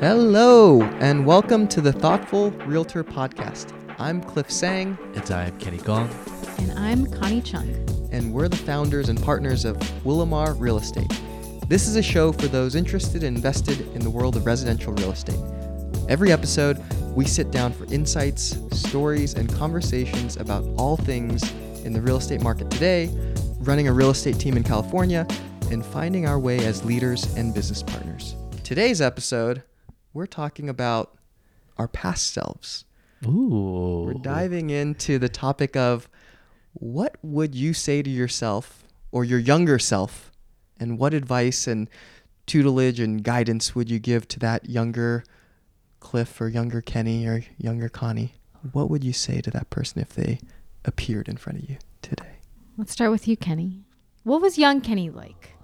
Hello, and welcome to the Thoughtful Realtor Podcast. I'm Cliff Tsang, And I'm Kenny Gong. And I'm Connie Chung. and we're the founders and partners of Willowmar Real Estate. This is a show for those interested and invested in the world of residential real estate. Every episode, we sit down for insights, stories, and conversations about all things in the real estate market today, running a real estate team in California, and finding our way as leaders and business partners. Today's episode, we're talking about our past selves. Ooh. We're diving into the topic of what would you say to yourself or your younger self, and what advice and tutelage and guidance would you give to that younger Cliff or younger Kenny or younger Connie? What would you say to that person if they appeared in front of you today? Let's start with you, Kenny. What was young Kenny like?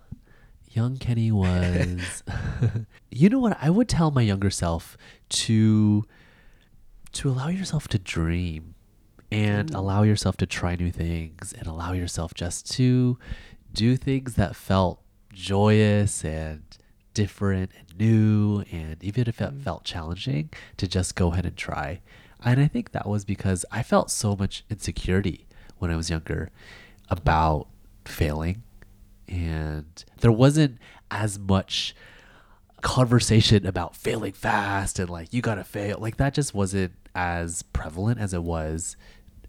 Young Kenny was. you know what? I would tell my younger self to to allow yourself to dream and mm. allow yourself to try new things and allow yourself just to do things that felt joyous and different and new and even if it mm. felt challenging to just go ahead and try. And I think that was because I felt so much insecurity when I was younger about failing and there wasn't as much conversation about failing fast and like you gotta fail. Like that just wasn't as prevalent as it was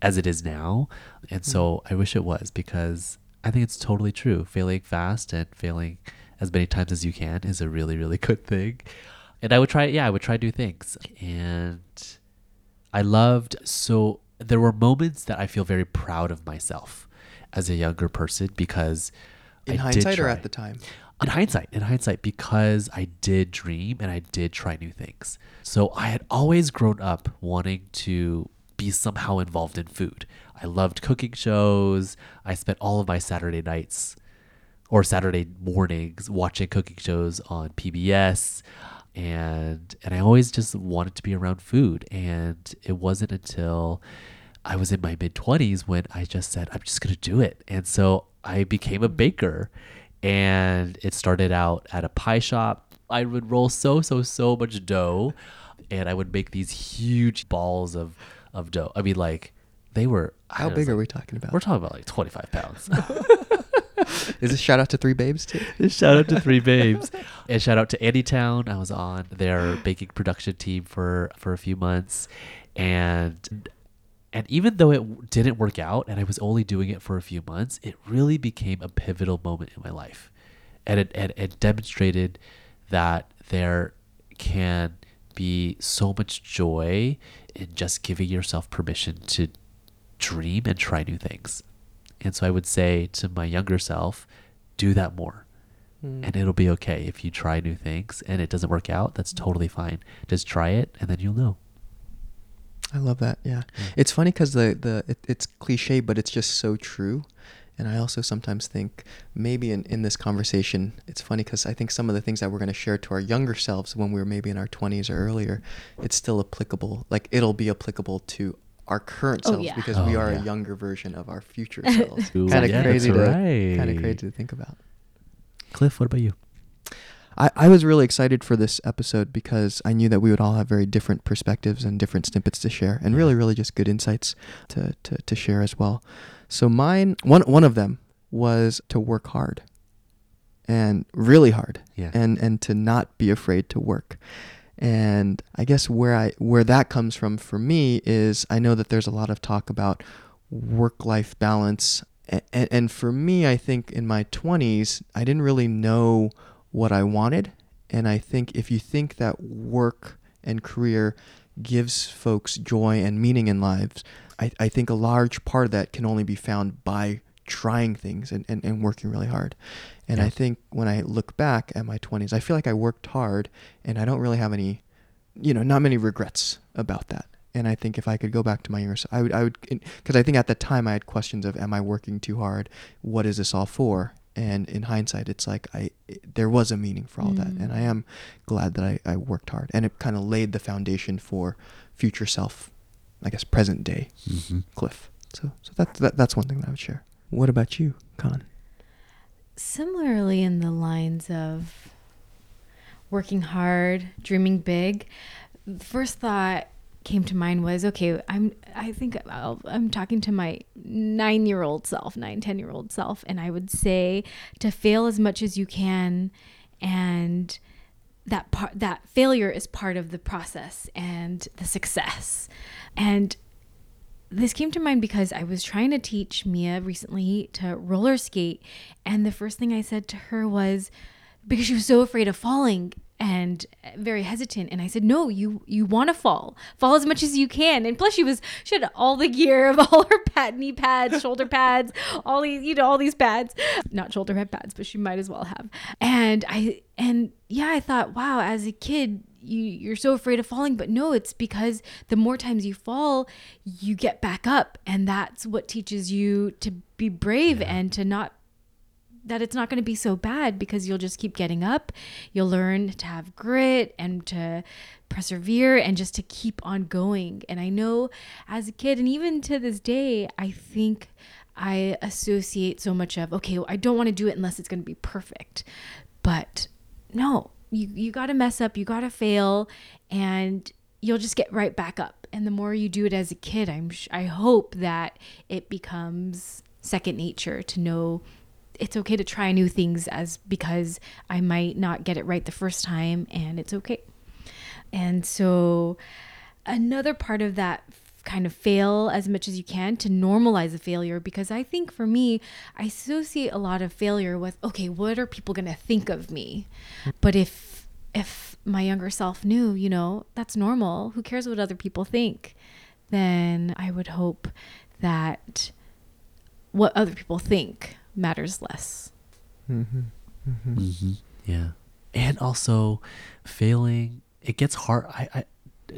as it is now. And so mm-hmm. i wish it was because i think it's totally true. Failing fast and failing as many times as you can is a really really good thing. And i would try yeah i would try new things. And i loved so there were moments that i feel very proud of myself as a younger person because In I hindsight or at the time? In hindsight, in hindsight, because I did dream and I did try new things. So I had always grown up wanting to be somehow involved in food. I loved cooking shows. I spent all of my Saturday nights or Saturday mornings watching cooking shows on PBS and and I always just wanted to be around food and it wasn't until I was in my mid 20s when I just said I'm just going to do it. And so I became a baker and it started out at a pie shop. I would roll so so so much dough and I would make these huge balls of of dough. I mean like they were How big are like- we talking about? We're talking about like 25 pounds. Is this shout out to Three Babes too? shout out to Three Babes, and shout out to Andytown. I was on their baking production team for for a few months, and and even though it didn't work out, and I was only doing it for a few months, it really became a pivotal moment in my life, and it and it demonstrated that there can be so much joy in just giving yourself permission to dream and try new things. And so I would say to my younger self, do that more. Mm. And it'll be okay if you try new things and it doesn't work out. That's totally fine. Just try it and then you'll know. I love that. Yeah, mm. it's funny because the the it, it's cliche, but it's just so true. And I also sometimes think maybe in, in this conversation, it's funny because I think some of the things that we're going to share to our younger selves when we were maybe in our 20s or earlier, it's still applicable. Like it'll be applicable to our current Oh, selves yeah. because we Oh, are yeah. a younger version of our future selves. Kind of yeah, crazy that's to kind of right. crazy to think about. Cliff, what about you? I, I was really excited for this episode because I knew that we would all have very different perspectives and different snippets to share, and really, mm-hmm. really just good insights to, to, to share as well. So mine, one one of them was to work hard, and really hard, Yeah. and and to not be afraid to work. And I guess where I where that comes from for me is I know that there's a lot of talk about work life balance. And, and for me, I think in my 20s, I didn't really know what I wanted. And I think if you think that work and career gives folks joy and meaning in lives, I, I think a large part of that can only be found by trying things and, and, and working really hard. And Yeah. I think when I look back at my 20s, I feel like I worked hard and I don't really have any, you know, not many regrets about that. And I think if I could go back to my younger self, I would, I would, because I think at the time I had questions of, am I working too hard? What is this all for? And in hindsight, it's like I, there was a meaning for all that, and I Mm. am glad that I, I worked hard, and it kind of laid the foundation for future self, I guess, present day Mm-hmm. Cliff. So, so that, that that's one thing that I would share. What about you, Con? Similarly, in the lines of working hard, dreaming big, first thought came to mind was okay i'm i think i am talking to my nine year old self nine ten year old self and i would say to fail as much as you can and that part that failure is part of the process and the success and this came to mind because I was trying to teach Mia recently to roller skate. And the first thing I said to her was, because she was so afraid of falling and very hesitant and i said no you you want to fall. Fall as much as you can. And plus she was she had all the gear of all her pad knee pads shoulder pads all these you know all these pads. Not shoulder head pads but she might as well have. And i and yeah i thought wow as a kid you you're so afraid of falling. But no it's because the more times you fall you get back up and that's what teaches you to be brave yeah. and to not that it's not going to be so bad because you'll just keep getting up. You'll learn to have grit and to persevere and just to keep on going. And I know as a kid, and even to this day, I think I associate so much of, okay, I don't want to do it unless it's going to be perfect. But no, you, you got to mess up, you got to fail, and you'll just get right back up. And the more you do it as a kid, I'm I hope that it becomes second nature to know it's okay to try new things as because I might not get it right the first time and it's okay. And so another part of that kind of fail as much as you can to normalize a failure because I think for me, I associate a lot of failure with okay, what are people going to think of me? But if if my younger self knew, you know, that's normal. Who cares what other people think? Then I would hope that what other people think matters less. Mm-hmm. Mm-hmm. Mm-hmm. Yeah, and also failing. It gets hard. I, I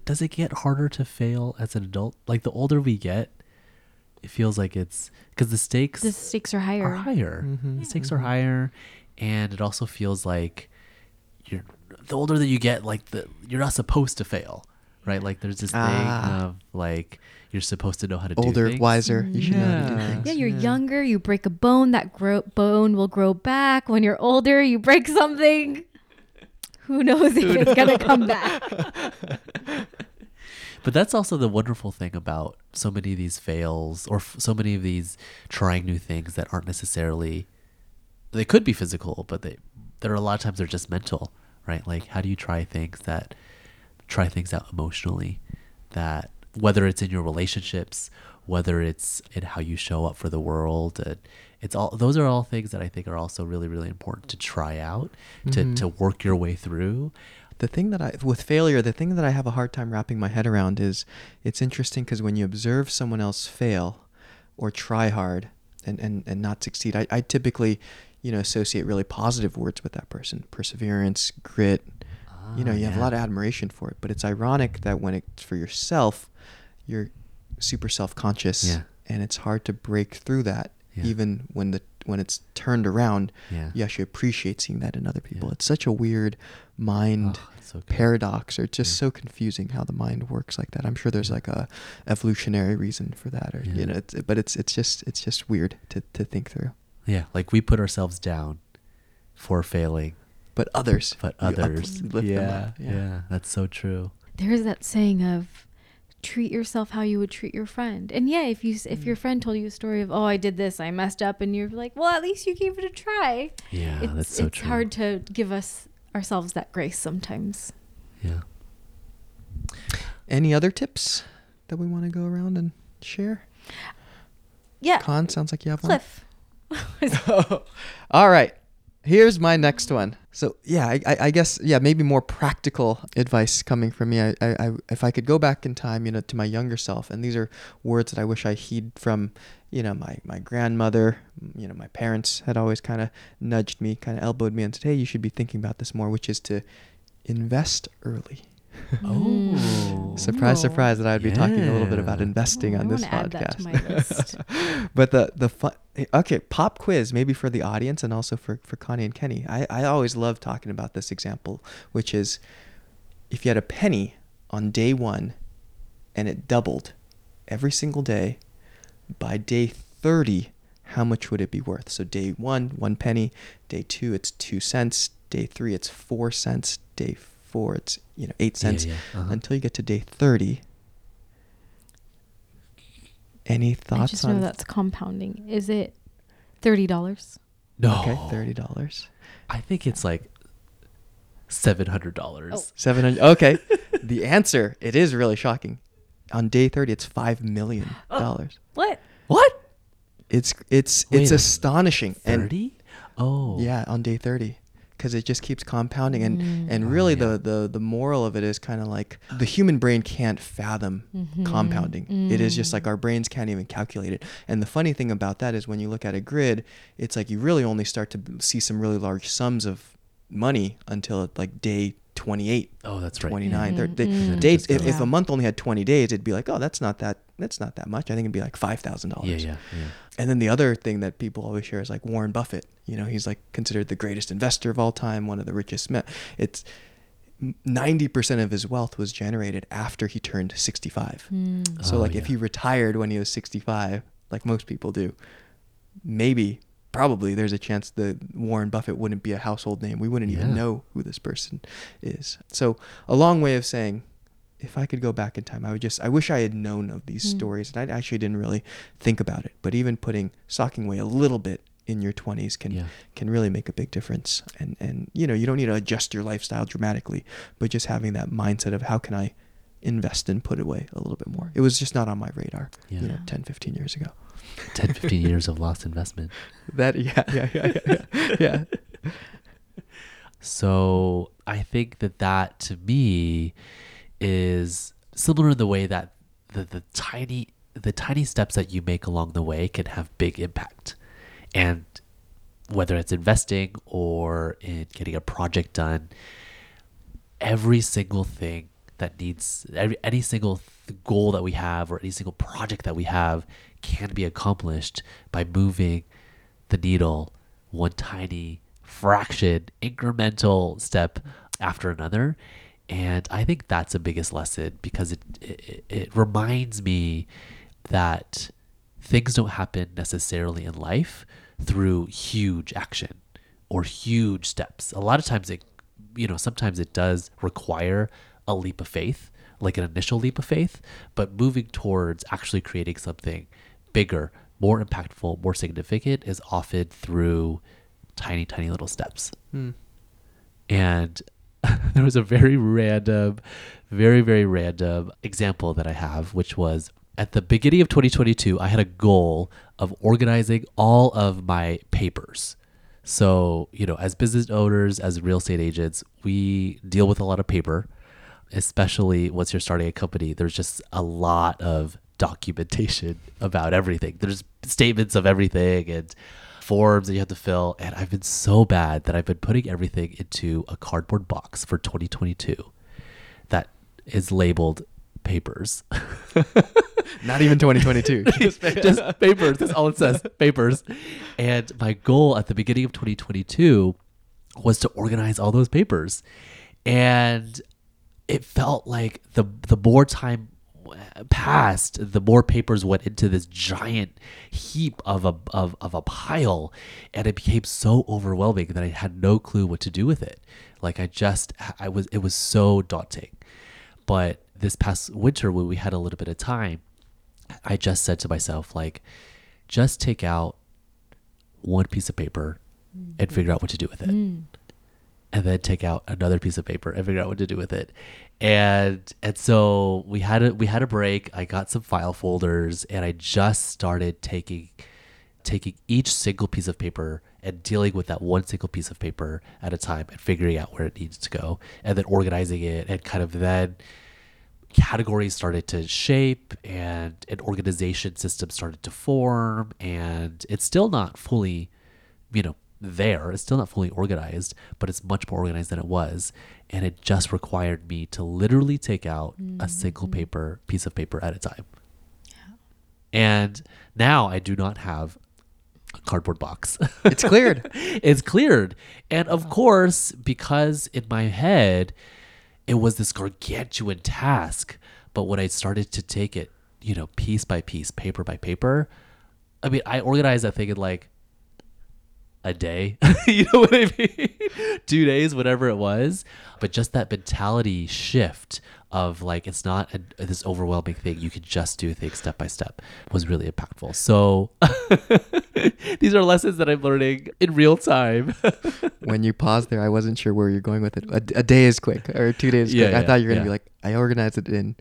does it get harder to fail as an adult? Like the older we get, it feels like it's because the stakes the stakes are higher. Are higher. Mm-hmm. The stakes are mm-hmm. higher, and it also feels like you're the older that you get, like the you're not supposed to fail, right? Like there's this ah. thing of like you're supposed to know how to older, do things. Older, wiser. You should yeah. know how to do things. Yeah, you're yeah. younger. You break a bone. That grow- bone will grow back. When you're older, you break something. Who knows if Who it's knows? gonna come back? but that's also the wonderful thing about so many of these fails or f- so many of these trying new things that aren't necessarily they could be physical but they there are a lot of times they're just mental right like how do you try things that try things out emotionally that whether it's in your relationships, whether it's in how you show up for the world, and it's all those are all things that I think are also really really important to try out, to mm-hmm. to work your way through. The thing that I with failure, the thing that I have a hard time wrapping my head around is it's interesting because when you observe someone else fail or try hard and, and, and not succeed, I, I typically, you know, associate really positive words with that person. Perseverance, grit, you know, you yeah. have a lot of admiration for it. But it's ironic that when it's for yourself, you're super self-conscious yeah. and it's hard to break through that yeah. even when the when it's turned around yeah. you actually appreciate seeing that in other people. It's such a weird mind oh, so paradox or just so confusing how the mind works like that. I'm sure there's like a evolutionary reason for that or you know it's, but it's it's just it's just weird to, to think through. Yeah like we put ourselves down for failing. But others. But others. yeah, yeah. yeah that's so true. There's that saying of treat yourself how you would treat your friend. And yeah, if you if your mm. friend told you a story of oh I did this, I messed up, and you're like, well, at least you gave it a try. Yeah, it's, that's so it's true. hard to give us ourselves that grace sometimes. Yeah. Any other tips that we want to go around and share? Yeah. Con sounds like you have Cliff. one. All right. Here's my next one. So yeah, I, I, guess yeah, maybe more practical advice coming from me. I, I, if I could go back in time, you know, to my younger self, and these are words that I wish I heed from, you know, my my grandmother, mm, you know, my parents had always kind of nudged me, kind of elbowed me, and said, hey, you should be thinking about this more, which is to invest early. Oh, surprise, surprise! That I'd be talking a little bit about investing oh, on I this podcast. but the the fun. Okay, pop quiz maybe for the audience and also for for Connie and Kenny. I I always love talking about this example, which is if you had a penny on day one, and it doubled every single day, by day thirty, how much would it be worth? So day one, one penny. Day two, it's two cents. Day three, it's four cents. Day four, it's you know eight cents. yeah, uh-huh. Until you get to day thirty. Any I thoughts just on know that's compounding. Is it thirty dollars? No. Okay, thirty dollars. I think it's like seven hundred dollars. Oh. Seven hundred. Okay, the answer it is really shocking. On day thirty, it's five million dollars. What? What? It's it's Wait it's astonishing. And Thirty? Oh. yeah, on day thirty, because it just keeps compounding. And Mm. and Oh, really, yeah. the the the moral of it is kind of like the human brain can't fathom Mhm. compounding. It is just Mm. like our brains can't even calculate it. And the funny thing about that is when you look at a grid, it's like you really only start to see some really large sums of money until like day 28 Oh, that's right. 29 thir- Mhm, day- mhm. dates if, if a month only had 20 days it'd be like oh that's not that that's not that much i think it'd be like $5000 Yeah, yeah, yeah. And then the other thing that people always share is like warren buffett you know he's like considered the greatest investor of all time one of the richest men it's 90% of his wealth was generated after he turned 65 Mm. so Oh, like if he retired when he was 65 like most people do maybe probably there's a chance that Warren Buffett wouldn't be a household name. We wouldn't even know who this person is. So a long way of saying if I could go back in time, I would just I wish I had known of these Mm. stories and I actually didn't really think about it. But even putting socking away a little bit in your 20s can Yeah. can really make a big difference. And and you know, you don't need to adjust your lifestyle dramatically, but just having that mindset of how can I invest and put away a little bit more. It was just not on my radar, Yeah. you know, 10, 15 years ago. 10, 15 years of lost investment. That yeah, yeah, yeah, yeah. yeah. yeah. So I think that that to me is similar in the way that the, the tiny the tiny steps that you make along the way can have big impact. And whether it's investing or in getting a project done, every single thing that needs every any single th- goal that we have or any single project that we have can be accomplished by moving the needle one tiny fraction incremental step after another and i think that's the biggest lesson because it it, it reminds me that things don't happen necessarily in life through huge action or huge steps. A lot of times it you know, sometimes it does require a leap of faith, like an initial leap of faith, but moving towards actually creating something bigger, more impactful, more significant is often through tiny tiny little steps. Hmm. And there was a very random, very, very random example that I have, which was at the beginning of 2022, I had a goal of organizing all of my papers. So, you know, as business owners, as real estate agents, we deal with a lot of paper, especially once you're starting a company. There's just a lot of documentation about everything. There's statements of everything and forms that you have to fill. And I've been so bad that I've been putting everything into a cardboard box for 2022 that is labeled papers. Not even 2022. Just- just papers. That's all it says. Papers. And my goal at the beginning of 2022 was to organize all those papers. And it felt like the the more time passed, the more papers went into this giant heap of a of, of a pile. And it became so overwhelming that I had no clue what to do with it. Like I just I was it was so daunting. But this past winter when we had a little bit of time, I just said to myself, like, just take out one piece of paper and figure out what to do with it. Mm. And then take out another piece of paper and figure out what to do with it. And and so we had a we had a break. I got some file folders and I just started taking taking each single piece of paper and dealing with that one single piece of paper at a time and figuring out where it needs to go and then organizing it and kind of then categories started to shape and an organization system started to form and it's still not fully you know there. It's still not fully organized but it's much more organized than it was. And it just required me to literally take out a mm-hmm. single paper piece of paper at a time. And now i do not have a cardboard box. It's cleared. it's cleared. And of course, because in my head, it was this gargantuan task. But when I started to take it, you know, piece by piece, paper by paper, I mean, I organized that thing in like a day. you know what I mean? Two days, whatever it was. But just that mentality shift of like, it's not a, this overwhelming thing. You can just do things step by step was really impactful. So these are lessons that I'm learning in real time. when you paused there, I wasn't sure where you're going with it. A, a day is quick, or two days Yeah, quick. I thought you were gonna yeah. be like, I organized it in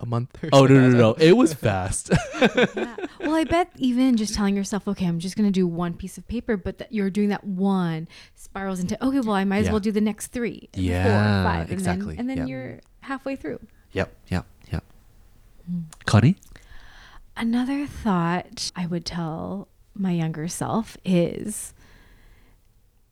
a month. Or oh, no, no, no, no. It was fast. yeah. Well, I bet even just telling yourself, okay, I'm just going to do one piece of paper, but that you're doing that one spirals into, okay, well, I might as Yeah. well do the next three, and the four, Yeah, five, and exactly. then, and then Yeah. you're halfway through. yep, yep, yep. Hmm. Connie? Another thought I would tell my younger self is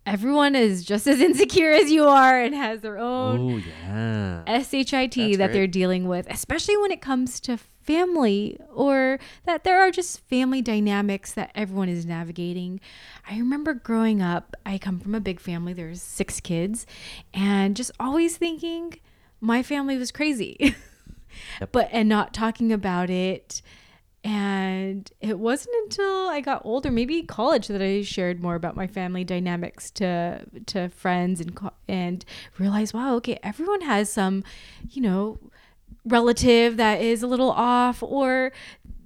everyone is just as insecure as you are and has their own Oh, yeah. SHIT That's that they're dealing with, especially when it comes to family or that there are just family dynamics that everyone is navigating. I remember growing up, I come from a big family, there's six kids, and just always thinking my family was crazy. Yep. But and not talking about it and it wasn't until I got older, maybe college, that I shared more about my family dynamics to to friends and and realized, wow, okay, everyone has some, you know, relative that is a little off or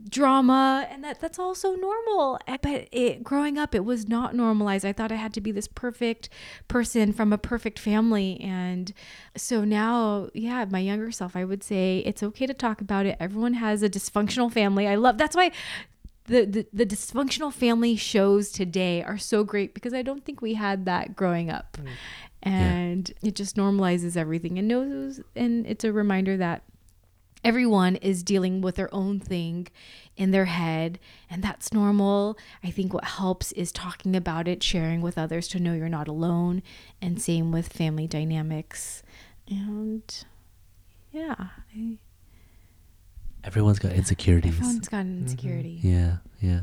drama, and that that's also normal. Eh, But it growing up, it was not normalized. I thought I had to be this perfect person from a perfect family, and so now, yeah, my younger self, I would say it's okay to talk about it. Everyone has a dysfunctional family. I love that's why the, the, the dysfunctional family shows today are so great because I don't think we had that growing up. And it just normalizes everything and knows and it's a reminder that everyone is dealing with their own thing in their head and that's normal. I think what helps is talking about it, sharing with others to know you're not alone and same with family dynamics. And yeah, I, Everyone's got insecurities. everyone's got insecurity. Mm-hmm. Yeah, yeah.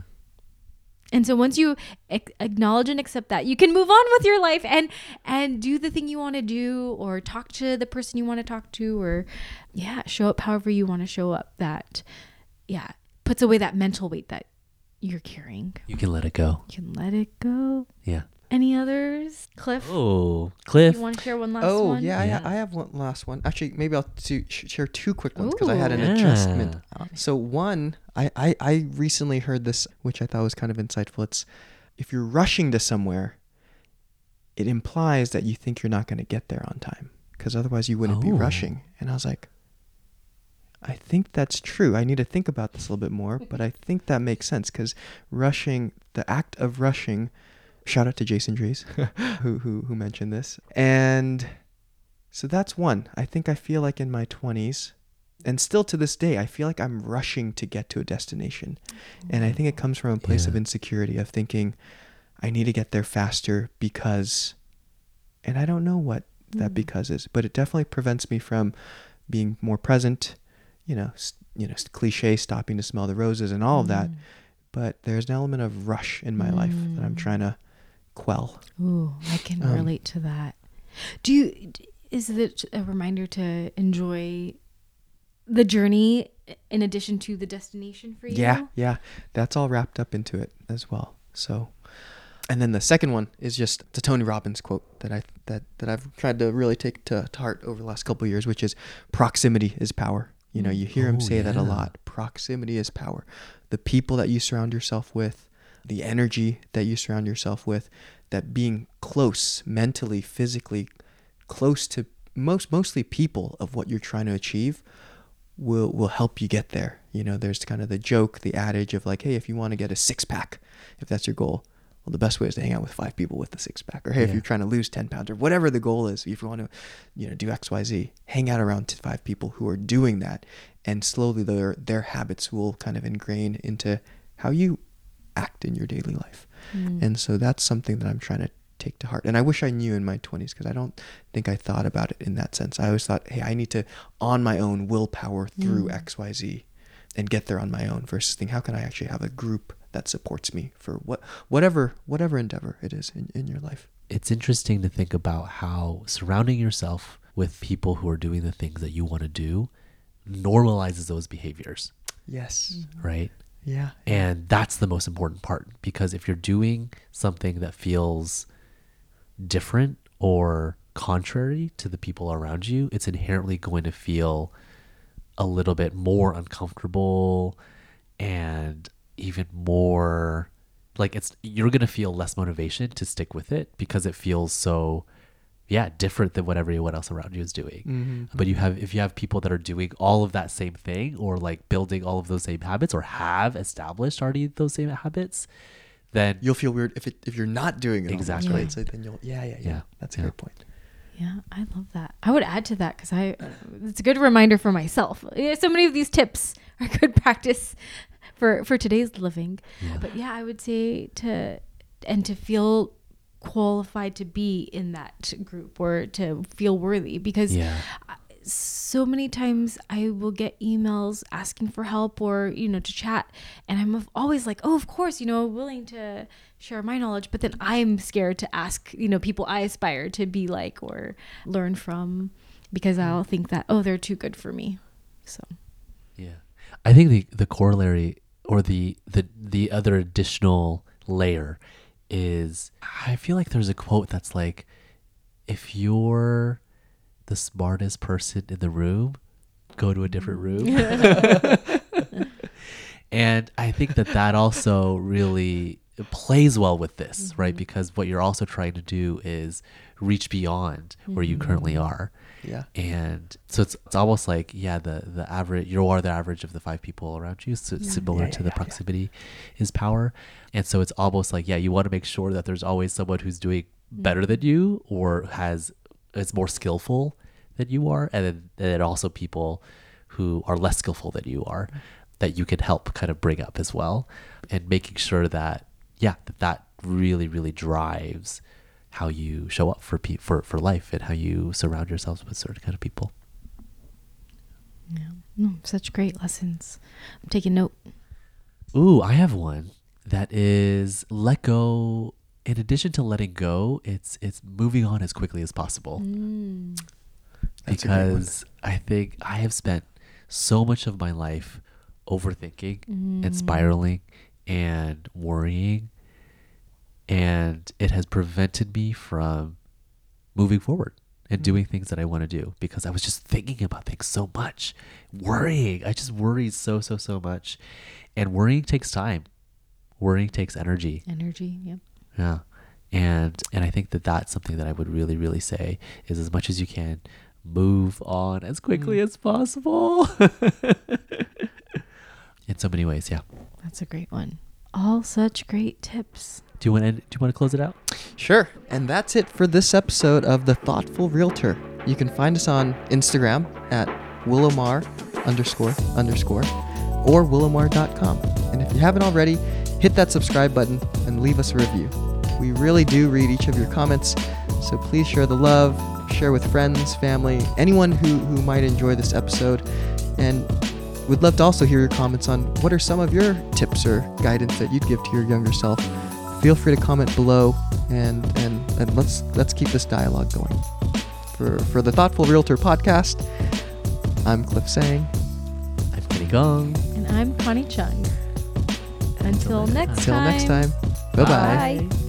And so once you ac- acknowledge and accept that, you can move on with your life and and do the thing you want to do or talk to the person you want to talk to or yeah, show up however you want to show up that yeah, puts away that mental weight that you're carrying. You can let it go. You can let it go. Yeah. Any others? Cliff, Oh, Cliff. you want to share one last Oh one? yeah, I, Yeah. I have one last one. Actually, maybe I'll do, sh- share two quick ones because I had an Ooh. adjustment. So one, I, I I recently heard this, which I thought was kind of insightful. It's if you're rushing to somewhere, it implies that you think you're not going to get there on time because otherwise you wouldn't be Oh. rushing. And I was like, I think that's true. I need to think about this a little bit more, but I think that makes sense because rushing, the act of rushing. Shout out to Jason Drees, who who who mentioned this, and so that's one. I think I feel like in my 20s, and still to this day, I feel like I'm rushing to get to a destination. And I think it comes from a place of insecurity of thinking, I need to get there faster because, and I don't know what that Mm. because is, but it definitely prevents me from being more present, you know, s- you know, s- cliche, stopping to smell the roses and all of that. Mm. But there's an element of rush in my life that I'm Mm. trying to quell. Ooh, I can Um, relate to that. Do you is it a reminder to enjoy the journey in addition to the destination for you? Yeah, yeah. That's all wrapped up into it as well. So and then the second one is just the Tony Robbins quote that I that that I've tried to really take to, to heart over the last couple of years, which is proximity is power. You know, you hear him Oh, say that a lot. Proximity is power. The people that you surround yourself with, the energy that you surround yourself with, that being close mentally, physically, close to most mostly people of what you're trying to achieve will will help you get there. You know, there's kind of the joke, the adage of like, hey, if you want to get a six pack, if that's your goal, well, the best way is to hang out with five people with a six pack. Or hey, if you're trying to lose ten pounds or whatever the goal is, if you want to, you know, do X, Y, Z, hang out around five people who are doing that, and slowly their their habits will kind of ingrain into how you act in your daily life. Mm. And so that's something that I'm trying to take to heart. And I wish I knew in my 20s because I don't think I thought about it in that sense. I always thought, hey, I need to, on my own, willpower through Mm. XYZ and get there on my own versus think, how can I actually have a group that supports me for what whatever whatever endeavor it is in, in your life. It's interesting to think about how surrounding yourself with people who are doing the things that you want to do normalizes those behaviors, Yes. right? Yeah. And that's the most important part because if you're doing something that feels different or contrary to the people around you, it's inherently going to feel a little bit more uncomfortable and even more like it's you're going to feel less motivation to stick with it because it feels so yeah different than what everyone else around you is doing Mhm. but you have if you have people that are doing all of that same thing or like building all of those same habits or have established already those same habits then You'll feel weird if it if you're not doing it. Exactly. right? So then you'll yeah yeah yeah. Yeah. That's a Yeah. great point. Yeah, I love that. I would add to that because I, it's a good reminder for myself. Yeah, so many of these tips are good practice for for today's living. Yeah. But yeah, I would say to and to feel qualified to be in that group or to feel worthy because yeah so many times I will get emails asking for help or, you know, to chat. And I'm always like, oh, of course, you know, willing to share my knowledge. But then I'm scared to ask, you know, people I aspire to be like or learn from because mm. I'll think that, oh, they're too good for me. So, Yeah. I think the the corollary or the the the other additional layer is I feel like there's a quote that's like if you're the smartest person in the room, go to a different room. and I think that that also really plays well with this, right? Mm-hmm. Because what you're also trying to do is reach beyond where you mm-hmm. currently are Yeah. and so it's, it's almost like yeah the the average you are the average of the five people around you so it's similar Yeah, to yeah, the yeah, yeah. proximity is power. And so it's almost like yeah you want to make sure that there's always someone who's doing better mm. than you or has is more skillful than you are. And then, and then also people who are less skillful than you are that you can help kind of bring up as well. And making sure that yeah that that really really drives how you show up for pe- for for life and how you surround yourselves with certain kind of people. yeah. No, such great lessons. I'm taking note. Ooh, I have one that is let go. In addition to letting go, it's it's moving on as quickly as possible Mm. That's a great one. because I think I have spent so much of my life overthinking and Mm. spiraling and worrying and it has prevented me from moving forward and Mm. doing things that I want to do because I was just thinking about things so much, worrying. I just worried so so so much. And worrying takes time. Worrying takes energy. Energy. Yep. Yeah. And and I think that that's something that I would really really say is as much as you can move on as quickly Mm. as possible. In so many ways, yeah. That's a great one. All such great tips. Do you want to do you want to close it out? Sure. And that's it for this episode of The Thoughtful Realtor. You can find us on Instagram at Willowmar underscore underscore or willowmar.com. And if you haven't already, hit that subscribe button and leave us a review. We really do read each of your comments, so please share the love, share with friends, family, anyone who, who might enjoy this episode. And we'd love to also hear your comments on what are some of your tips or guidance that you'd give to your younger self. Feel free to comment below and, and, and let's let's keep this dialogue going. For for the Thoughtful Realtor podcast, I'm Cliff Tsang. I'm Kenny Gong. And I'm Connie Chung. Until, next next Until time. next time. Bye bye. Bye.